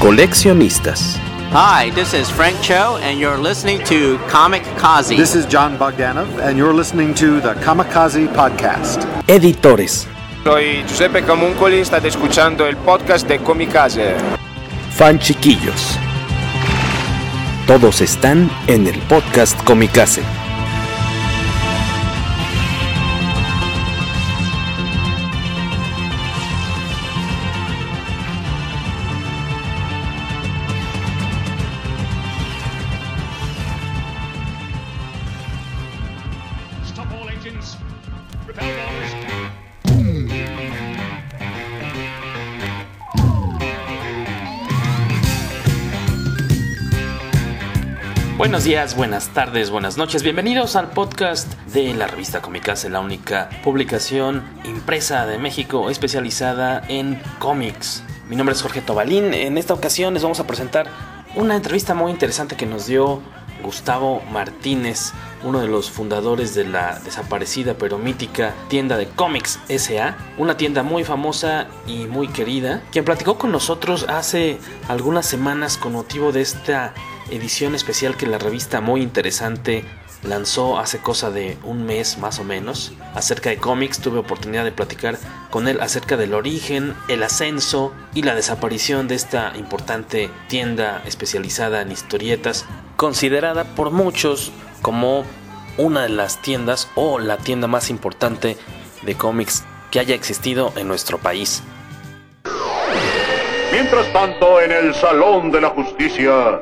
Coleccionistas. Hi, this is Frank Cho, and you're listening to Comic Kazi. This is John Bogdanov, and you're listening to the Kamikaze Podcast. Editores. Soy Giuseppe Camuncoli, state escuchando el podcast de Comicase. Fan chiquillos. Todos están en el podcast Comicase. Buenos días, buenas tardes, buenas noches. Bienvenidos al podcast de la revista Comicase, la única publicación impresa de México especializada en cómics. Mi nombre es Jorge Tobalín. En esta ocasión les vamos a presentar una entrevista muy interesante que nos dio Gustavo Martínez, uno de los fundadores de la desaparecida pero mítica tienda de cómics SA, una tienda muy famosa y muy querida, quien platicó con nosotros hace algunas semanas con motivo de esta edición especial que la revista muy interesante lanzó hace cosa de un mes más o menos acerca de cómics. Tuve oportunidad de platicar con él acerca del origen, el ascenso y la desaparición de esta importante tienda especializada en historietas, considerada por muchos como una de las tiendas o la tienda más importante de cómics que haya existido en nuestro país. Mientras tanto, en el Salón de la Justicia,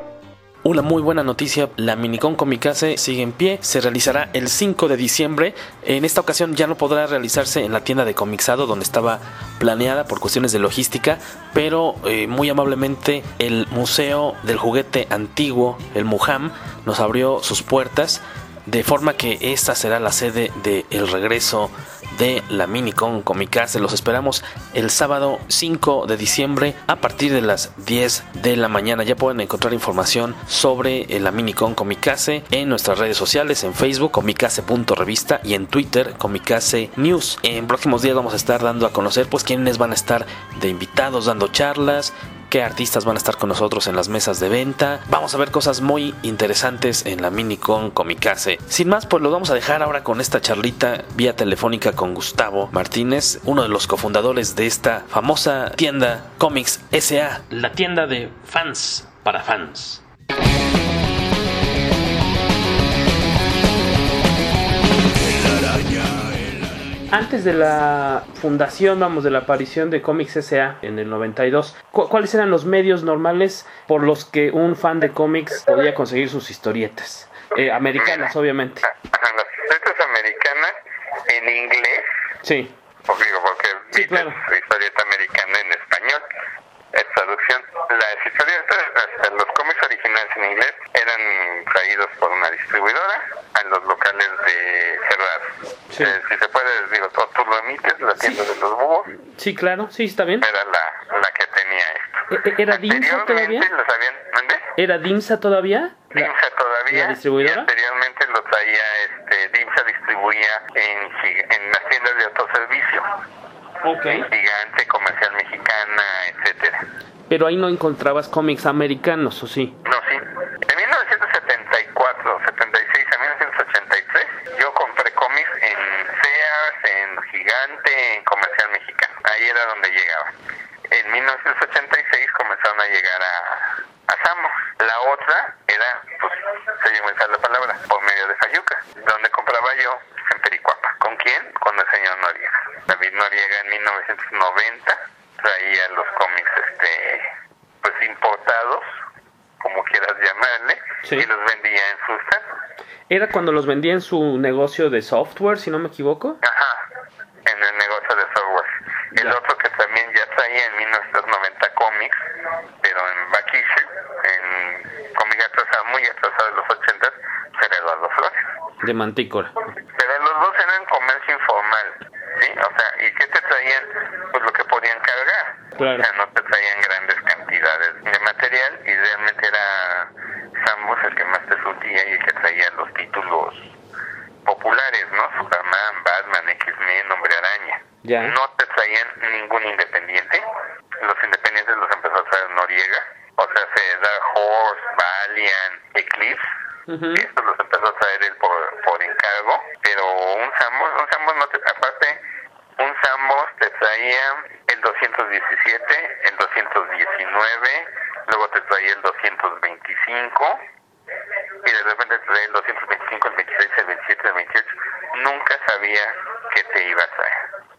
una muy buena noticia, la Minicon Comicase sigue en pie, se realizará el 5 de diciembre. En esta ocasión ya no podrá realizarse en la tienda de Comixado donde estaba planeada por cuestiones de logística, pero eh, muy amablemente el Museo del Juguete Antiguo, el MUHAM, nos abrió sus puertas de forma que esta será la sede del el regreso de la Minicon Comicase. Los esperamos el sábado 5 de diciembre a partir de las 10 de la mañana. Ya pueden encontrar información sobre eh, la Minicon Comicase en nuestras redes sociales, en Facebook, comicase.revista y en Twitter, Comicase News. En próximos días vamos a estar dando a conocer pues quiénes van a estar de invitados, dando charlas, qué artistas van a estar con nosotros en las mesas de venta. Vamos a ver cosas muy interesantes en la Minicon Comicase. Sin más, pues lo vamos a dejar ahora con esta charlita vía telefónica con Gustavo Martínez, uno de los cofundadores de esta famosa tienda Comics SA, la tienda de fans para fans. Antes de la fundación, vamos, de la aparición de Comics S.A. en el 92, ¿cuáles eran los medios normales por los que un fan de cómics podía conseguir sus historietas? Eh, americanas, obviamente. Ajá, las historietas americanas en inglés. Sí. Pues digo, porque sí, claro. historieta americana en español es traducción. Las historietas, los cómics originales en inglés eran traídos por una distribuidora a los locales de cerrados. Sí. Eh, si se puede, digo, tú, lo emites, la tienda Sí. de los búhos, Sí, claro, sí, está bien. era la, la que tenía esto. E- e- ¿Era DIMSA todavía? Los habían, ¿mande? ¿Era DIMSA todavía? DIMSA todavía. ¿La distribuidora? Y anteriormente lo traía, este, DIMSA distribuía en, en las tiendas de autoservicio. Ok. Gigante, Comercial Mexicana, etcétera. Pero ahí no encontrabas cómics americanos, ¿o sí? No, sí. De 1974, 76 a 1983, yo compré cómics en Sears, en Gigante, en Comercial Mexicano. Ahí era donde llegaba. En 1986 comenzaron a llegar a, a Samo. La otra era, pues, se llegó a usar la palabra, por medio de Fayuca. Donde compraba yo, en Pericuapa. ¿Con quién? Con el señor Noriega. David Noriega en 1990 traía los cómics, este, pues, importados, como quieras llamarle, Sí. y los vendía en su stand. Era cuando los vendía en su negocio de software, si no me equivoco. Ajá, en el negocio de software. El otro que también ya traía en 1990 cómics, pero en back issue, en cómic atrasado, muy atrasado de los 80, pues era Eduardo Flores. De Mantícora. Pero los dos eran comercio informal, ¿sí? O sea, ¿y qué te traían? Pues lo que podían cargar. Claro. O sea, no te traían No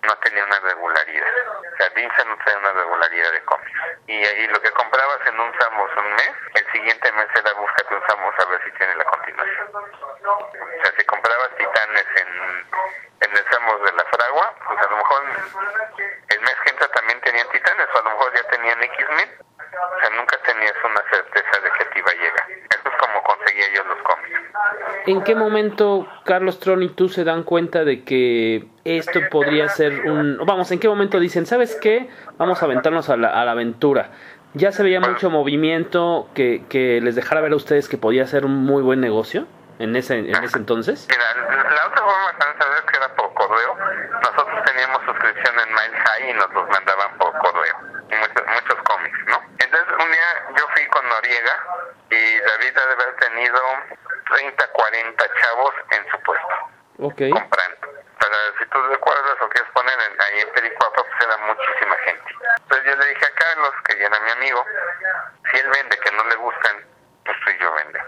No tenía una regularidad. O sea, Vince no trae una regularidad de cómics. Y, y lo que comprabas en un Samos un mes, el siguiente mes era búscate un Samos a ver si tiene la continuación. O sea, si comprabas Titanes en, en el Samos de la Fragua, pues a lo mejor el mes que entra también tenían Titanes, o a lo mejor ya tenían X-Men. O sea, nunca tenías una certeza de que te iba a llegar. Eso es como conseguía yo los cómics. ¿En qué momento Carlos Tron y tú se dan cuenta de que esto podría ser un... Vamos, ¿en qué momento dicen, ¿sabes qué? Vamos a aventarnos a la, aventura. Ya se veía mucho movimiento que, que les dejara ver a ustedes que podía ser un muy buen negocio en ese, en ese entonces la otra forma de saber que era por correo. Nosotros teníamos suscripción en Mile High y nos los mandaban por correo. Y muchos, muchos cómics, ¿no? Entonces, un día yo fui con Noriega y David ha de haber tenido 30, 40 chavos en su puesto Ok. comprando. Pero si tú recuerdas o quieres poner en, ahí en Pericuapa, pues era muchísima gente. Entonces yo le dije a Carlos, que ya era mi amigo, si él vende que no le gustan, pues tú y yo vende.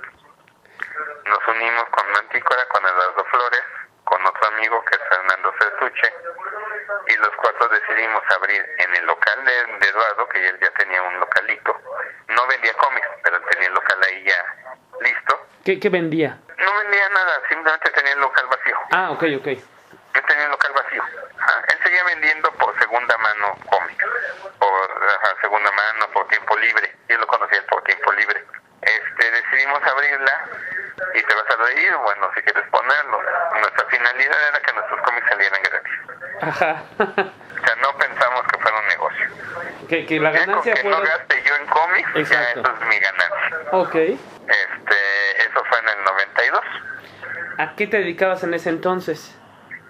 Nos unimos con Mantícora, con Eduardo Flores, con otro amigo que es Fernando Fertuche, y los cuatro decidimos abrir en el local de, de Eduardo, que él ya tenía un localito. No vendía cómics, pero tenía el local ahí ya listo. ¿Qué, qué vendía? No vendía nada, simplemente tenía el local vacío. Ah, ok, ok. Yo tenía el local vacío. Ajá, Él seguía vendiendo por segunda mano cómics, por ajá, segunda mano, por tiempo libre. Yo lo conocía por tiempo libre. Este, decidimos abrirla y te vas a reír, bueno, si quieres ponerlo. Nuestra finalidad era que nuestros cómics salieran gratis. Ajá. O sea, no pensamos que fuera un negocio. Que, la Ya ganancia que no gaste yo en cómics, ya Exacto. eso es mi ganancia. Ok. Este, eso fue en el 92. ¿A qué te dedicabas en ese entonces?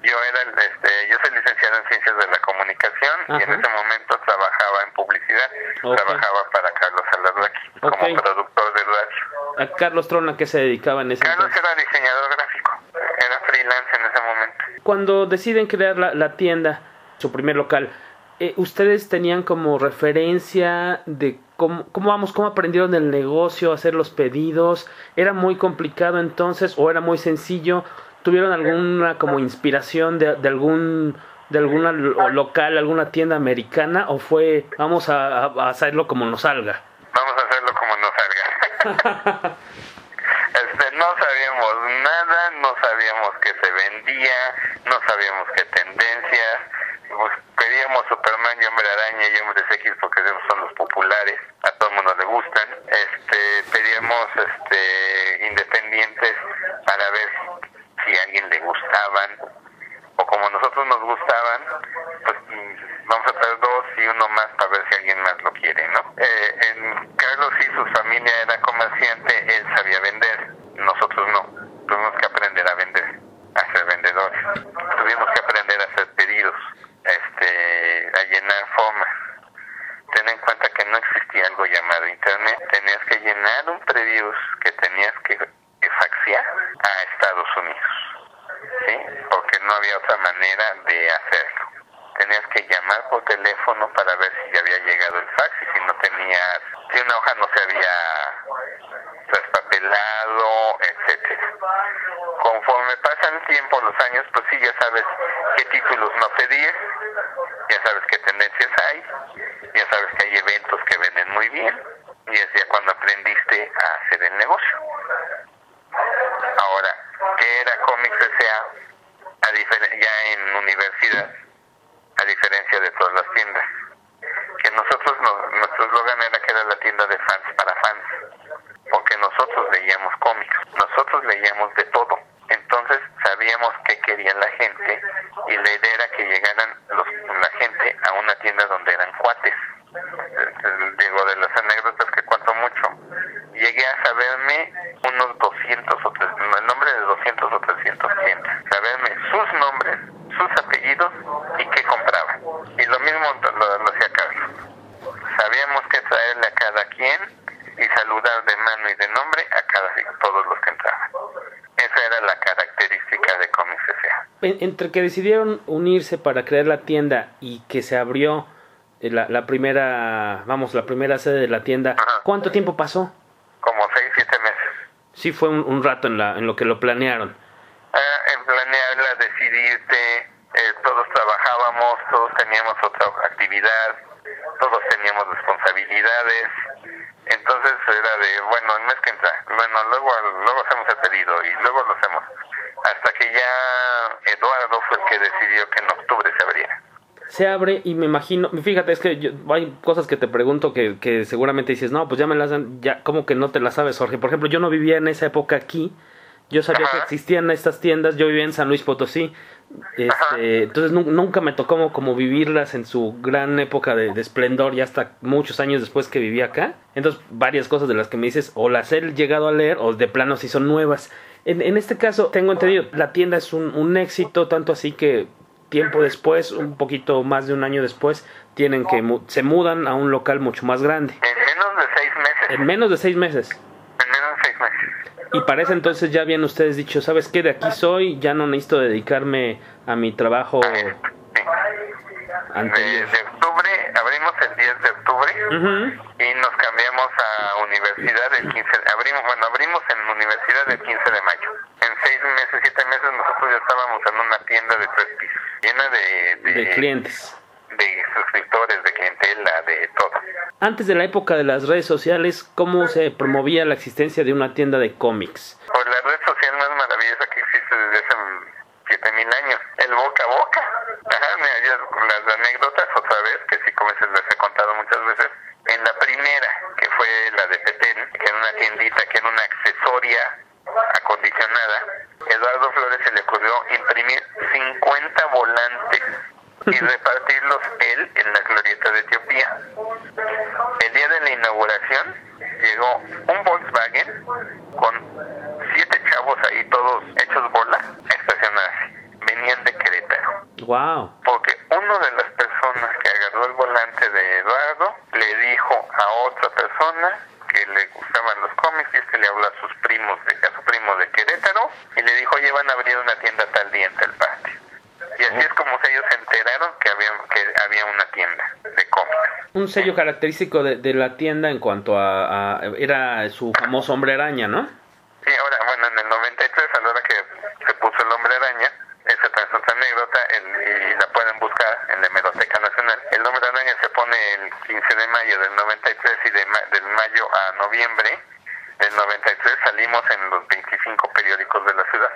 Yo era, el- este, yo soy licenciado en ciencias de la comunicación y en Ajá. ese momento trabajaba en publicidad. Ok. Trabajaba para Carlos Alarraqui Ok. como productor de radio. ¿A Carlos Tron a qué se dedicaba en ese Carlos entonces? era diseñador gráfico, era freelance en ese momento. Cuando deciden crear la, la tienda, su primer local, eh, ¿ustedes tenían como referencia de cómo, cómo vamos, cómo aprendieron el negocio, hacer los pedidos? ¿Era muy complicado entonces o era muy sencillo? ¿Tuvieron alguna como inspiración de, de algún de alguna lo- local, alguna tienda americana o fue vamos a, hacerlo como nos salga? Vamos a hacerlo como nos salga. este, no sabíamos nada, no sabíamos qué se vendía, no sabíamos qué tendencias. Pues, pedíamos Superman y Hombre Araña y Hombres X porque son los populares, a todo el mundo le gustan. Este, pedíamos este, independientes para ver si a alguien le gustaban o como nosotros nos gustaban, pues mm, vamos a traer dos y uno más para ver si alguien más lo quiere, ¿no? Eh, en Carlos y su familia era comerciante, él sabía vender, nosotros no. Tuvimos que aprender a vender, a ser vendedores. Tuvimos que aprender a hacer pedidos, este, a llenar formas. Ten en cuenta que no existía algo llamado internet. Tenías que llenar un previews que tenías que que faxear a Estados Unidos. ¿sí? Porque no había otra manera de hacerlo. Tenías que llamar por teléfono para ver si ya había llegado el fax y si no tenías, si una hoja no se había traspapelado, etcétera. Conforme pasa el tiempo, los años, pues sí, ya sabes qué títulos no pedir, ya sabes qué tendencias hay, ya sabes que hay eventos que venden muy bien, y es ya cuando aprendiste a hacer el negocio. Ahora, ¿qué era Comics S.A.? A difer- ya en universidad, a diferencia de todas las tiendas. tienda donde eran cuates. Digo, de las anécdotas que cuento mucho, llegué a saberme unos 200 o tres, el nombre de 200 o 300 clientes, saberme sus nombres, sus apellidos y qué compraban. Y lo mismo lo, lo hacía Carlos. Sabíamos que traerle a cada quien y saludar de mano y de nombre a cada todos los que entraban. Esa era la característica de Comics S.A. Entre que decidieron unirse para crear la tienda y que se abrió la, la primera, vamos, la primera sede de la tienda, Ajá. ¿cuánto tiempo pasó? Como seis, siete meses. Sí, fue un, un rato en, la, en lo que lo planearon. Ah, en planearla, decidirte, eh, todos trabajábamos, todos teníamos otra actividad, todos teníamos responsabilidades. Entonces era de, bueno, el mes que entra, bueno, luego, luego hacemos el pedido y luego lo hacemos. Hasta que ya Eduardo fue el que decidió que en octubre se abriera. Se abre y me imagino, fíjate, es que yo, hay cosas que te pregunto que, que seguramente dices, no, pues ya me las dan, ya, como que no te las sabes, Jorge. Por ejemplo, yo no vivía en esa época aquí, yo sabía Ajá. que existían estas tiendas, yo vivía en San Luis Potosí, este, entonces nu- nunca me tocó como, como vivirlas en su gran época de, de esplendor, ya hasta muchos años después que viví acá. Entonces, varias cosas de las que me dices, o las he llegado a leer, o de plano si son nuevas. En, en este caso, tengo entendido, la tienda es un, un éxito, tanto así que tiempo después, un poquito más de un año después, tienen que mu- se mudan a un local mucho más grande. En menos de seis meses. En menos de seis meses. En menos de seis meses. Y para ese entonces ya habían ustedes dicho, ¿sabes qué? De aquí soy, ya no necesito dedicarme a mi trabajo Sí. De, de octubre, abrimos el 10 de octubre Ujú. y nos cambiamos a universidad el 15, abrimos, bueno, abrimos en universidad el 15 de mayo. En seis meses, siete meses nosotros ya estábamos en una tienda de tres pisos, llena de, De clientes. de suscriptores, de clientela, de todo. Antes de la época de las redes sociales, ¿cómo se promovía la existencia de una tienda de cómics? Por la red social más maravillosa que existe desde hace 7000 años, el boca a boca. Ajá, mira, ya las anécdotas otra vez, que sí como se les he contado muchas veces. En la primera, que fue la de Petén, que era una tiendita, que era una accesoria acondicionada, Eduardo Flores se le ocurrió imprimir 50 volantes y repartirlos él en la glorieta de Etiopía. El día de la inauguración llegó un Volkswagen con siete chavos ahí todos hechos bola a estacionarse. Venían de Querétaro. ¡Wow! Porque uno de las personas que agarró el volante de Eduardo le dijo a otra persona que le gustaban los cómics y este le habló a sus primos, de, a su primo de Querétaro y le dijo, oye, van a abrir una tienda tal día en tal parte. Y así es como ellos se enteraron que había, que había una tienda de cómics. Un sello característico de, de la tienda en cuanto a, a- Era su famoso hombre araña, ¿no? Sí, ahora, bueno, en el 93, a la hora que se puso el hombre araña, esa también es otra anécdota, el- y la pueden buscar en la Hemeroteca Nacional. El hombre araña se pone el 15 de mayo del 93 y de ma- del mayo a noviembre del 93 salimos en los 25 periódicos de la ciudad.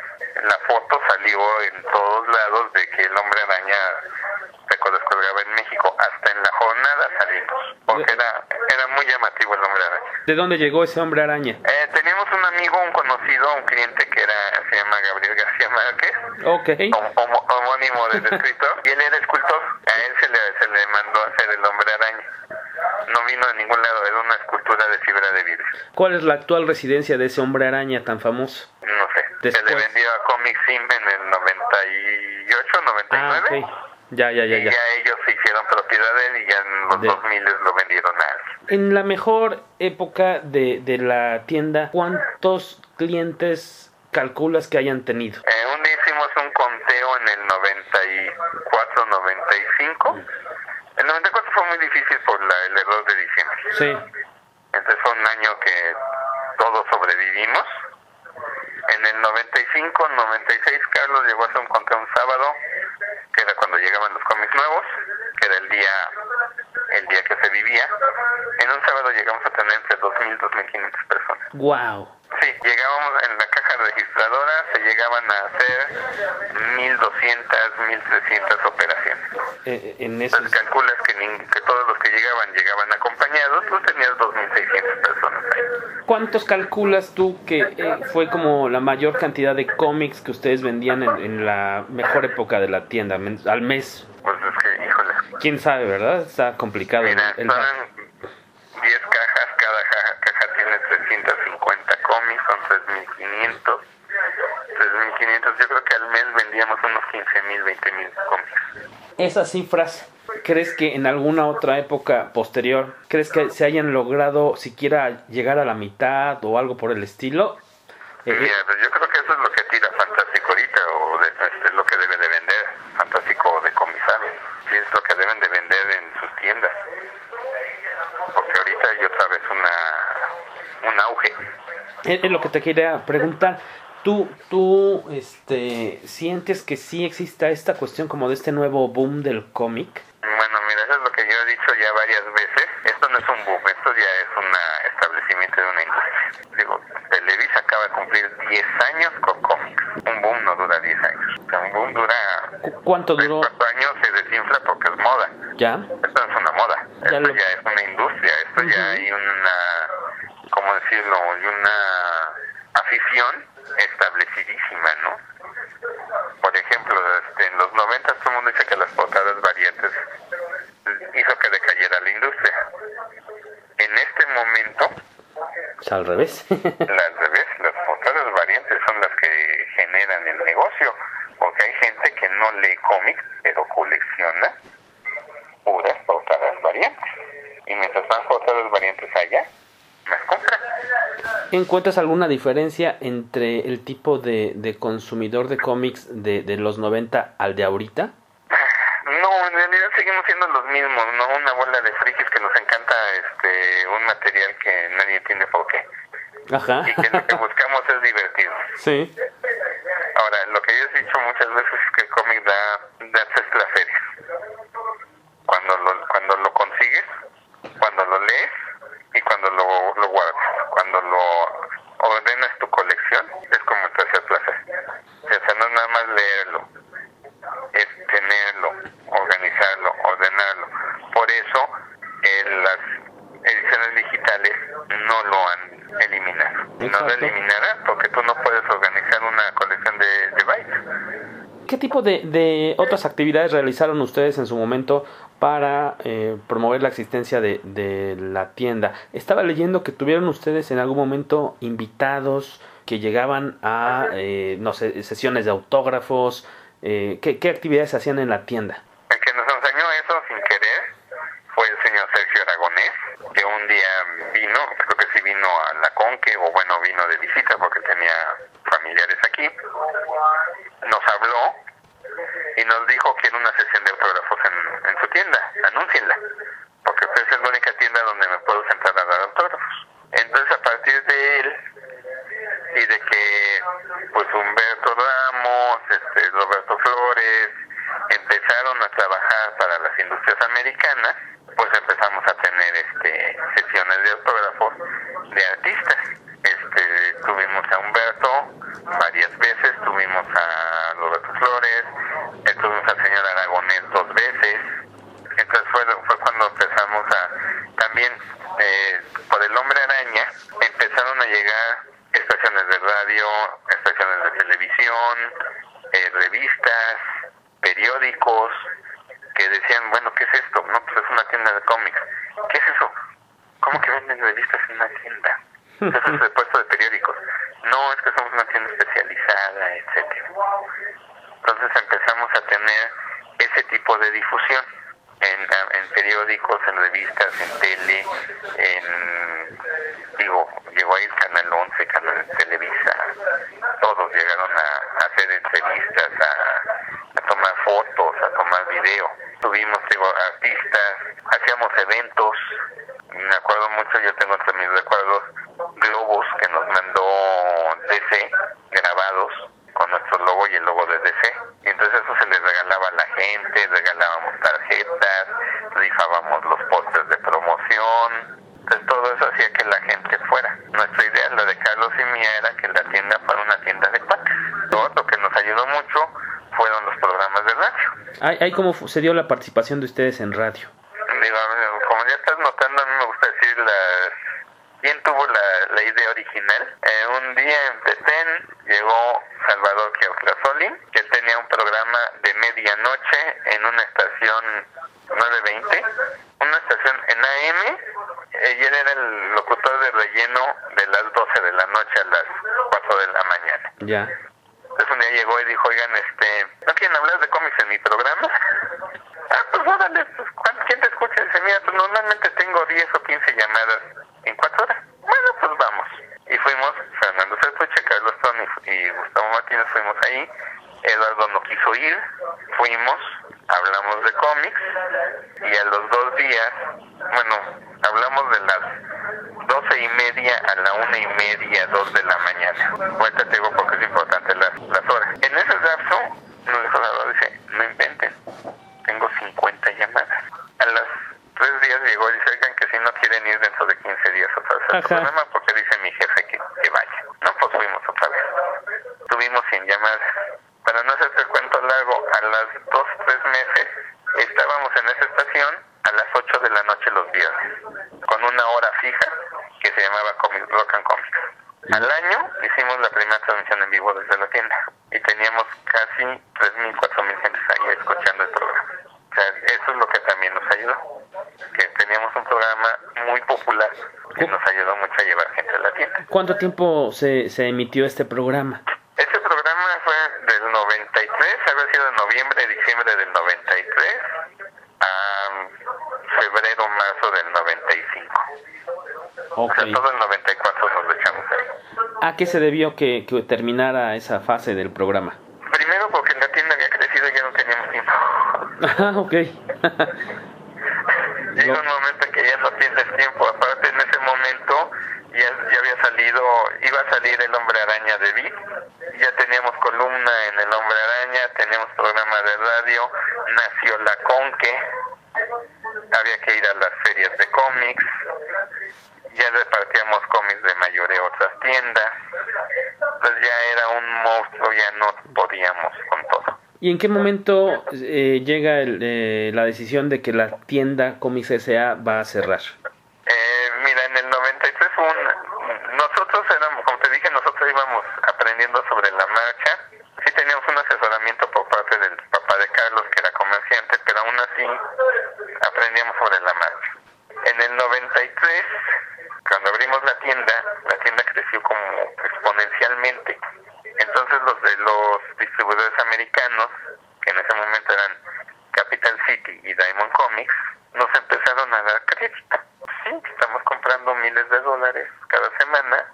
La foto salió en todos lados de que el hombre araña se descolgaba en México. Hasta en la jornada salimos, porque era, era muy llamativo el hombre araña. ¿De dónde llegó ese hombre araña? Eh, teníamos un amigo, un conocido, un cliente que era se llama Gabriel García Márquez, Ok. hom- homo- homónimo del escritor, y él era escultor. A él se le, se le mandó a hacer el hombre araña. No vino de ningún lado, era una escultura de fibra de vidrio. ¿Cuál es la actual residencia de ese hombre araña tan famoso? No sé. Se Después. le vendió a Comic Sim en el 98, 99. Ah, ok. Ya, ya, ya, Y ya. ya ellos se hicieron propiedad de él y ya en los De- 2000 lo vendieron a alguien. En la mejor época de, de la tienda, ¿cuántos clientes calculas que hayan tenido? Eh, un día hicimos un conteo en el 94, 95. El 94 fue muy difícil por la, el error de diciembre. Sí. Entonces fue un año que todos sobrevivimos. En el 95, 96, Carlos llegó a un conteo un sábado, que era cuando llegaban los cómics nuevos, que era el día el día que se vivía. En un sábado llegamos a tener entre 2.000 y 2.500 personas. ¡Wow! Sí, llegábamos en la caja registradora, se llegaban a hacer 1.200, 1.300 operaciones. Eh, en esos... Entonces calculas que, que todos los que llegaban llegaban acompañados, tú tenías 2.600 personas ahí. ¿Cuántos calculas tú que eh, fue como la mayor cantidad de cómics que ustedes vendían en, en la mejor época de la tienda al mes? Pues es que, híjole, quién sabe, ¿verdad? Está complicado. Mira, el, son 10 cajas, cada caja, caja tiene 350 cómics, son 3.500. 3.500, yo creo que vendíamos unos 15.000, 20.000 cómics. Esas cifras, ¿crees que en alguna otra época posterior, crees que se hayan logrado siquiera llegar a la mitad o algo por el estilo? Eh, Mira, pues yo creo que eso es lo que tira Fantástico ahorita, o de, este, es lo que debe de vender Fantástico de comisario. Sí, es lo que deben de vender en sus tiendas. Porque ahorita hay otra vez una, un auge. Es lo que te quería preguntar. ¿Tú, tú este, sientes que sí exista esta cuestión como de este nuevo boom del cómic? Bueno, mira, eso es lo que yo he dicho ya varias veces. Esto no es un boom, esto ya es un establecimiento de una industria. Digo, Televisa acaba de cumplir 10 años con cómics. Un boom no dura 10 años. O sea, un boom dura... ¿Cuánto duró? 4 años se desinfla porque es moda. ¿Ya? Esto no es una moda. Ya esto lo... ya es una industria. Esto uh -huh. ya hay una... ¿Cómo decirlo? Hay una afición establecidísima, ¿no? Por ejemplo, este, en los 90 todo el mundo dice que las portadas variantes hizo que decayera la industria. En este momento... Es al revés. al revés, las portadas variantes son las que generan el negocio, porque hay gente que no lee cómics, pero colecciona puras portadas variantes. Y mientras más portadas variantes haya, más compra. ¿Encuentras alguna diferencia entre el tipo de, de consumidor de cómics de, de, los 90 al de ahorita? No, en realidad seguimos siendo los mismos, ¿no? Una bola de frikis que nos encanta este un material que nadie entiende por qué. Ajá. Y que lo que buscamos es divertirnos. Sí. Ahora, lo que yo he dicho muchas veces es que el cómic da, da la feria. Cuando lo, cuando lo consigues, cuando lo lees, y cuando lo, lo guardas, cuando lo ordenas tu colección, es como te hace placer. O sea, no es nada más leerlo, es tenerlo, organizarlo, ordenarlo. Por eso eh, las ediciones digitales no lo han eliminado. Exacto. No lo eliminarán porque tú no puedes organizar una colección de, de bytes. ¿Qué tipo de, de otras actividades realizaron ustedes en su momento para eh, promover la existencia de, de, la tienda. Estaba leyendo que tuvieron ustedes en algún momento invitados que llegaban a, eh, no sé, sesiones de autógrafos. Eh, ¿qué, ¿Qué actividades hacían en la tienda? El que nos enseñó eso sin querer fue el señor Sergio Aragonés, que un día vino, creo que sí vino a la Conque, o bueno, vino de visita porque tenía familiares aquí. Nos habló y nos dijo que era una sesión de autógrafos en, en su tienda, anúncienla, porque esta es la única tienda donde me puedo sentar a dar autógrafos. Entonces a partir de él y de que pues Humberto Ramos, este, Roberto Flores empezaron a trabajar para las industrias americanas, pues empezamos a tener este sesiones de autógrafos de artistas. Este, tuvimos a Humberto varias veces, tuvimos a Roberto Flores, tuvimos al señor Aragonés dos veces. Entonces fue, fue cuando empezamos a, también eh, por el hombre araña, empezaron a llegar estaciones de radio, estaciones de televisión, eh, revistas, periódicos, que decían, bueno, ¿qué es esto? No, pues es una tienda de cómics. ¿Qué es eso? ¿Cómo que venden revistas en una tienda? Eso es el puesto de periódicos. No, es que somos una tienda especializada, etcétera. Entonces empezamos a tener ese tipo de difusión en, periódicos, en revistas, en tele, en, digo, llegó ahí el Canal 11, Canal Televisa, todos llegaron a, hacer entrevistas, a, tomar fotos, a tomar video. Tuvimos, digo, artistas, hacíamos eventos, me acuerdo mucho, yo tengo entre mis recuerdos globos que nos mandó DC, grabados, con nuestro logo y el logo de DC. Y entonces eso se les regalaba a la gente, regalábamos rifábamos los postes de promoción. Entonces todo eso hacía que la gente fuera. Nuestra idea, la de Carlos y mía, era que la tienda fuera una tienda de cuates. Lo que nos ayudó mucho fueron los programas de radio. ¿Hay, hay cómo se dio la participación de ustedes en radio? Digo, como ya estás notando, a mí me gusta decir las quién tuvo la, la idea original. Eh, un día en Petén llegó Salvador Chiauclasoli, que tenía un programa de medianoche en una estación 920, una estación en AM, y él era el locutor de relleno de las 12 de la noche a las 4 de la mañana. Ya. Entonces un día llegó y dijo, oigan, este, ¿no quieren hablar de cómics en mi programa? ah, pues órale, pues, ¿quién te escucha? Dice, mira, pues normalmente tengo 10 o 15 llamadas en 4 horas. Bueno, pues vamos. Y fuimos, Fernando Sertuche, Carlos Tony y Gustavo Martínez fuimos ahí. Eduardo no quiso ir, Ha ha. Se, se emitió este programa? Este programa fue del 93, había sido en noviembre, diciembre del 93 a febrero, marzo del 95. Okay. O sea, todo el 94 nos echamos ahí. ¿A qué se debió que, que terminara esa fase del programa? Primero porque la tienda había crecido y ya no teníamos tiempo. Ah, ok. Llega un momento en que ya no tienes tiempo. Aparte, en ese momento ya, ya había salido, iba a salir el Hombre Araña de Vic. Ya teníamos columna en el Hombre Araña, teníamos programa de radio, nació La Conque, había que ir a las ferias de cómics, ya repartíamos cómics de mayoreo a otras tiendas, entonces ya era un monstruo, ya no podíamos con todo. ¿Y en qué momento eh, llega el, eh, la decisión de que la tienda Comics S.A. va a cerrar? Eh, mira, en el 93 fue un, nosotros éramos, como te dije, nosotros íbamos aprendiendo sobre la marcha. Sí teníamos un asesoramiento por parte del papá de Carlos, que era comerciante, pero aún así aprendíamos sobre la marcha. En el 93, cuando abrimos la tienda, la tienda creció como Entonces los de los distribuidores americanos, que en ese momento eran Capital City y Diamond Comics, nos empezaron a dar crédito. Sí, estamos comprando miles de dólares cada semana.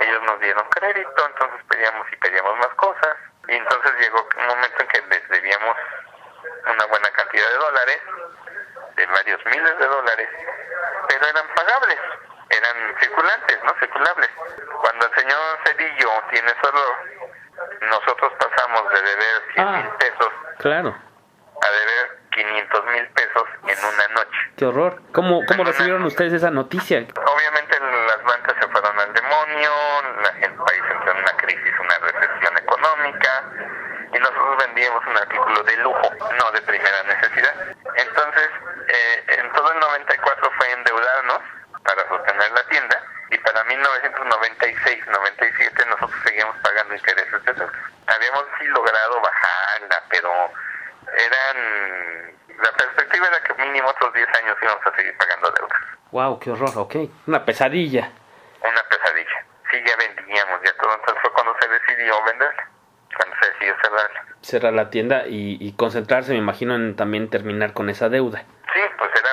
Ellos nos dieron crédito, entonces pedíamos y pedíamos más cosas. Y entonces llegó un momento en que les debíamos una buena cantidad de dólares, de varios miles de dólares, pero eran pagables, eran circulantes, ¿no? Circulables. Cuando el señor Cedillo tiene solo, nosotros pasamos de deber 100 mil Ah. pesos Claro. a deber 500 mil pesos en una noche. Qué horror. ¿Cómo, cómo recibieron ustedes esa noticia? Obviamente las bancas se fueron al demonio, la- el país entró en una crisis, una recesión económica, y nosotros vendíamos un artículo de lujo, no de primera necesidad. Entonces, eh, en todo el 94 fue endeudarnos para sostener la tienda, y para 1996-97 nosotros seguíamos pagando intereses de deuda. Habíamos pero eran... La perspectiva era que mínimo otros 10 años íbamos a seguir pagando deudas Wow, qué horror, ok. Una pesadilla. una pesadilla. Sí, ya vendíamos, ya todo. Entonces fue cuando se decidió venderla, cuando se decidió cerrarla. Cerrar la tienda y, y concentrarse, me imagino, en también terminar con esa deuda. Sí, pues era,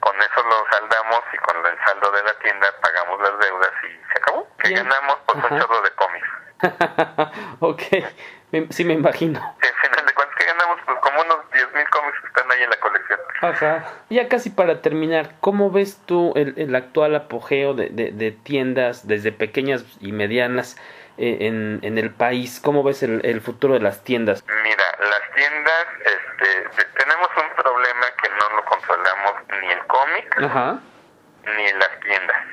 con eso lo saldamos y con el saldo de la tienda pagamos las deudas y se acabó. Que Bien. ganamos pues un chorro de cómics. ok, Me- sí me imagino. Y al final de cuentas, que ganamos? Pues como unos 10.000 cómics que están ahí en la colección. Ajá. Ya casi para terminar, ¿cómo ves tú el, el actual apogeo de, de- de tiendas, desde pequeñas y medianas, eh, en, en el país? ¿Cómo ves el, el futuro de las tiendas? Mira, las tiendas, este, te- tenemos un problema que no lo controlamos ni el cómic Ajá. ni las tiendas,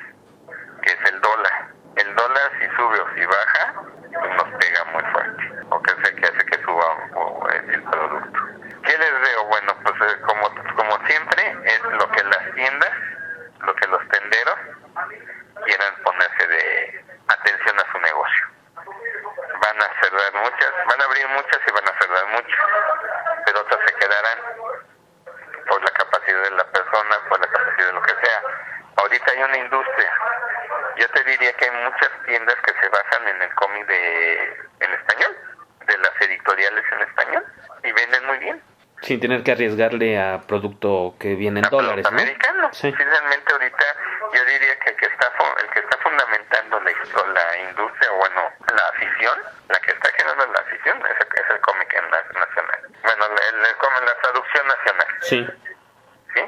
que es el dólar. El dólar si sube o si baja, pues nos pega muy fuerte, porque es el que hace que suba o- el, el producto. ¿Qué les veo? Bueno, pues eh, como, como siempre, es lo que las tiendas, lo que los tenderos muchas y van a cerrar muchas, pero otras se quedarán por la capacidad de la persona, por la capacidad de lo que sea. Ahorita hay una industria. Yo te diría que hay muchas tiendas que se basan en el cómic de en español, de las editoriales en español, y venden muy bien. Sin tener que arriesgarle a producto que viene en a dólares, ¿no? americano. Sí. Finalmente ahorita yo diría que el que está el que está fundamentando la, la industria bueno la afición, la que está generando la afición es el, es el cómic nacional. Bueno, el, el, el cómic- la traducción nacional. Sí. ¿sí?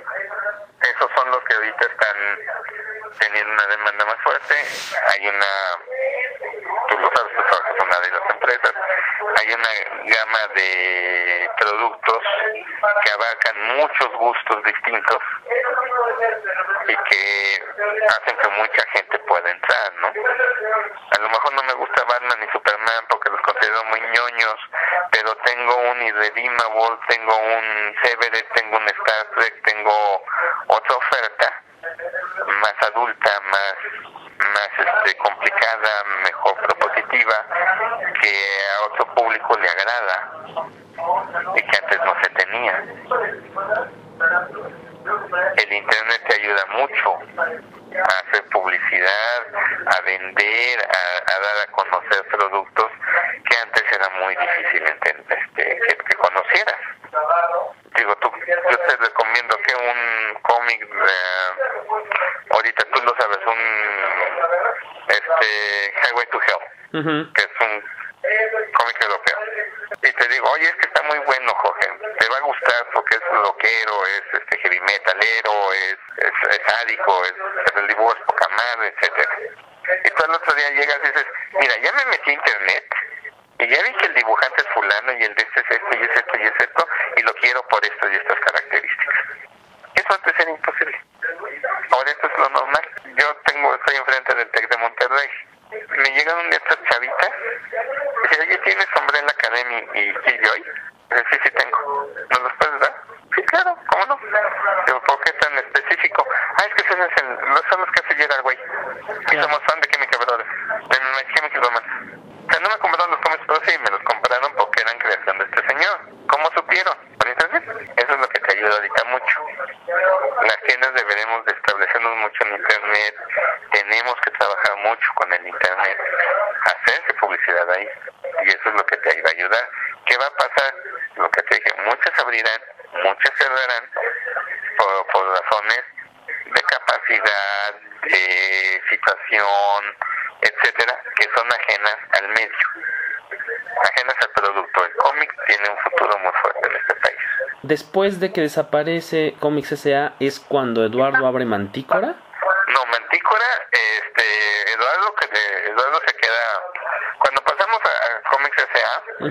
Esos son los que ahorita están teniendo una demanda más fuerte. Hay una, tú sabes, tú trabajas en una de las empresas, hay una gama de productos que abarcan muchos gustos distintos y que hacen que mucha gente pueda entrar, ¿no? A lo mejor no me gusta Batman ni Superman porque los considero muy ñoños, pero tengo un Irredeemable, tengo un Severus, tengo un Star Trek, tengo otra oferta más adulta, más más este, complicada, mejor que a otro público le agrada y que antes no se tenía. El Internet te ayuda mucho a hacer publicidad, a vender, a, dar a conocer productos que antes era muy difícil enten- este, que, conocieras. Digo, tú, yo te recomiendo que un cómic, de- ahorita tú lo sabes, un este Highway to Hell, que es un cómic europeo. Y te digo, oye, es que está muy bueno, Jorge, te va a gustar porque es loquero, es este heavy metalero, es, es, es es, el dibujo es poca madre, etcétera. Y tú al otro día llegas y dices, mira, ya me metí a internet y ya vi que el dibujante es fulano y el de este es esto y es esto y es esto y lo quiero por esto y estas características. Eso antes era imposible. Ahora esto es lo normal. Yo tengo, estoy enfrente del TEC de Monterrey. Me llegan un día estas chavitas y dicen, oye, ¿tienes Umbrella Academy y Killjoy? Dice, sí, sí tengo. ¿Nos los puedes dar? Sí, claro, ¿cómo no? Digo, ¿por qué tan específico? Ah, es que son, es el, no son los que hace Gerard Way. Y somos fan de Chemical Brothers, de My Chemical Romance. O sea, no me compraron los cómics, pero sí, me los compraron porque eran creación de este señor. ¿Cómo supieron? Por internet. Eso es lo que te ayuda ahorita mucho. Las tiendas deberemos de establecernos mucho en internet. Tenemos que trabajar mucho con el internet. Hacerse publicidad ahí. Y eso es lo que te va a ayudar. ¿Qué va a pasar? Lo que te dije, muchas abrirán, muchas cerrarán por, por razones de capacidad, de situación, etcétera, que son ajenas al medio, ajenas al producto. El cómic tiene un futuro muy fuerte en este país. Después de que desaparece Comics S.A. es cuando Eduardo abre Mantícora. No, Mantícora, este, Eduardo, que de- Eduardo se queda, cuando pasamos a, a Comics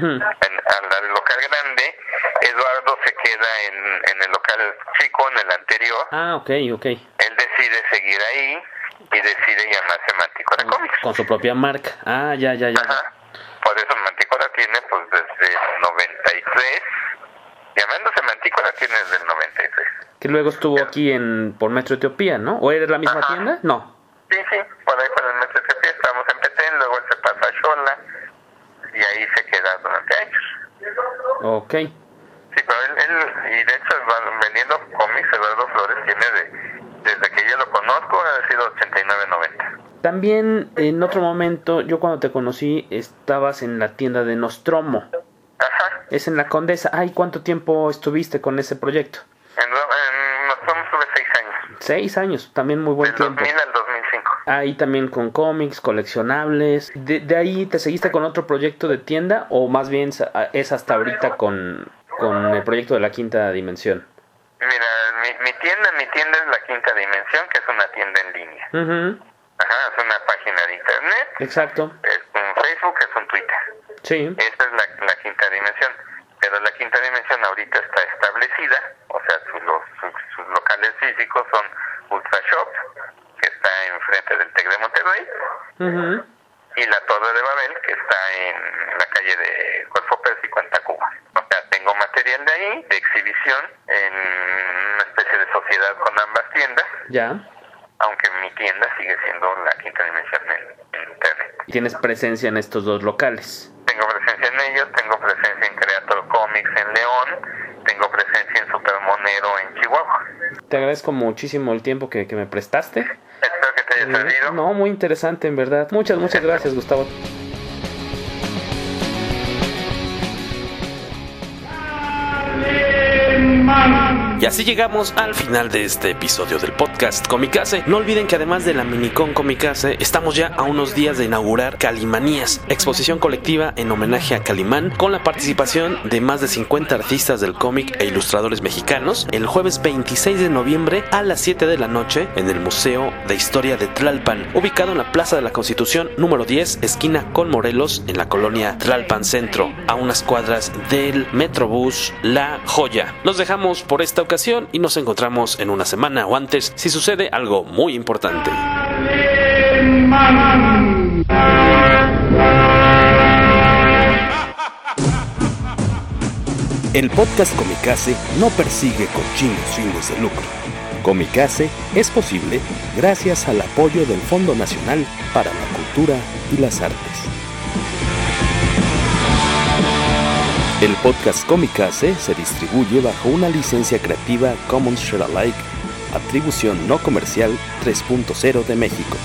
En, al, al local grande, Eduardo se queda en, en el local chico, en el anterior, Ah, ok, ok. él decide seguir ahí y decide llamarse Mantícora Comics. Con su propia marca. Ah, ya, ya, ya. Por eso Mantícora tiene pues desde el 93, llamándose Mantícora tiene desde el 93. Que luego estuvo aquí en por Metro Etiopía, ¿no? ¿O era la misma tienda? No. Sí, sí, por ahí por el metro de pie, estábamos en Petén, luego él se pasa a Xola y ahí se queda durante años. Ok. Sí, pero él, él y de hecho vendiendo cómics, Eduardo Flores tiene de, desde que yo lo conozco, ha sido 89-90. También en otro momento, yo cuando te conocí, estabas en la tienda de Nostromo. Ajá. Es en la Condesa. Ay, ¿cuánto tiempo estuviste con ese proyecto? En, en Nostromo estuve seis años, Seis años, también muy buen del tiempo. 2000 al 2005. Ahí también con cómics, coleccionables. De, de ahí te seguiste con otro proyecto de tienda o más bien es hasta ahorita con, con el proyecto de la quinta dimensión. Mira, mi, mi tienda, mi tienda es la quinta dimensión, que es una tienda en línea. Ajá, es una página de internet, Exacto. es un Facebook, es un Twitter. Sí. Esa es la, la quinta dimensión. Pero la quinta dimensión ahorita está establecida, o sea, sus, los- sus, sus locales físicos son Ultra Shop, -huh. y la Torre de Babel, que está en la calle de Cuerpo Pérsico, en Tacuba. O sea, tengo material de ahí, de exhibición, en una especie de sociedad con ambas tiendas. Ya. Aunque mi tienda sigue siendo la quinta dimensión en, en internet. ¿Tienes presencia en estos dos locales? Tengo presencia en ellos, tengo presencia en Creator Comics en León, tengo presencia en Supermonero en Chihuahua. Te agradezco muchísimo el tiempo que, que me prestaste Haya servido. No, muy interesante en verdad. Muchas, muchas gracias Gustavo. Y así llegamos al final de este episodio del podcast Comicase. No olviden que además de la Minicon Comicase, estamos ya a unos días de inaugurar Calimanías, exposición colectiva en homenaje a Calimán, con la participación de más de 50 artistas del cómic e ilustradores mexicanos, el jueves 26 de noviembre a las 7 de la noche en el Museo de Historia de Tlalpan, ubicado en la Plaza de la Constitución número 10, esquina con Morelos, en la colonia Tlalpan Centro, a unas cuadras del Metrobús La Joya. Los dejamos por esta y nos encontramos en una semana o antes si sucede algo muy importante. El podcast Comicase no persigue cochinos fines de lucro. Comicase es posible gracias al apoyo del Fondo Nacional para la Cultura y las Artes. El podcast Comicase se distribuye bajo una licencia creativa Commons Share Alike, atribución no comercial 3.0 de México.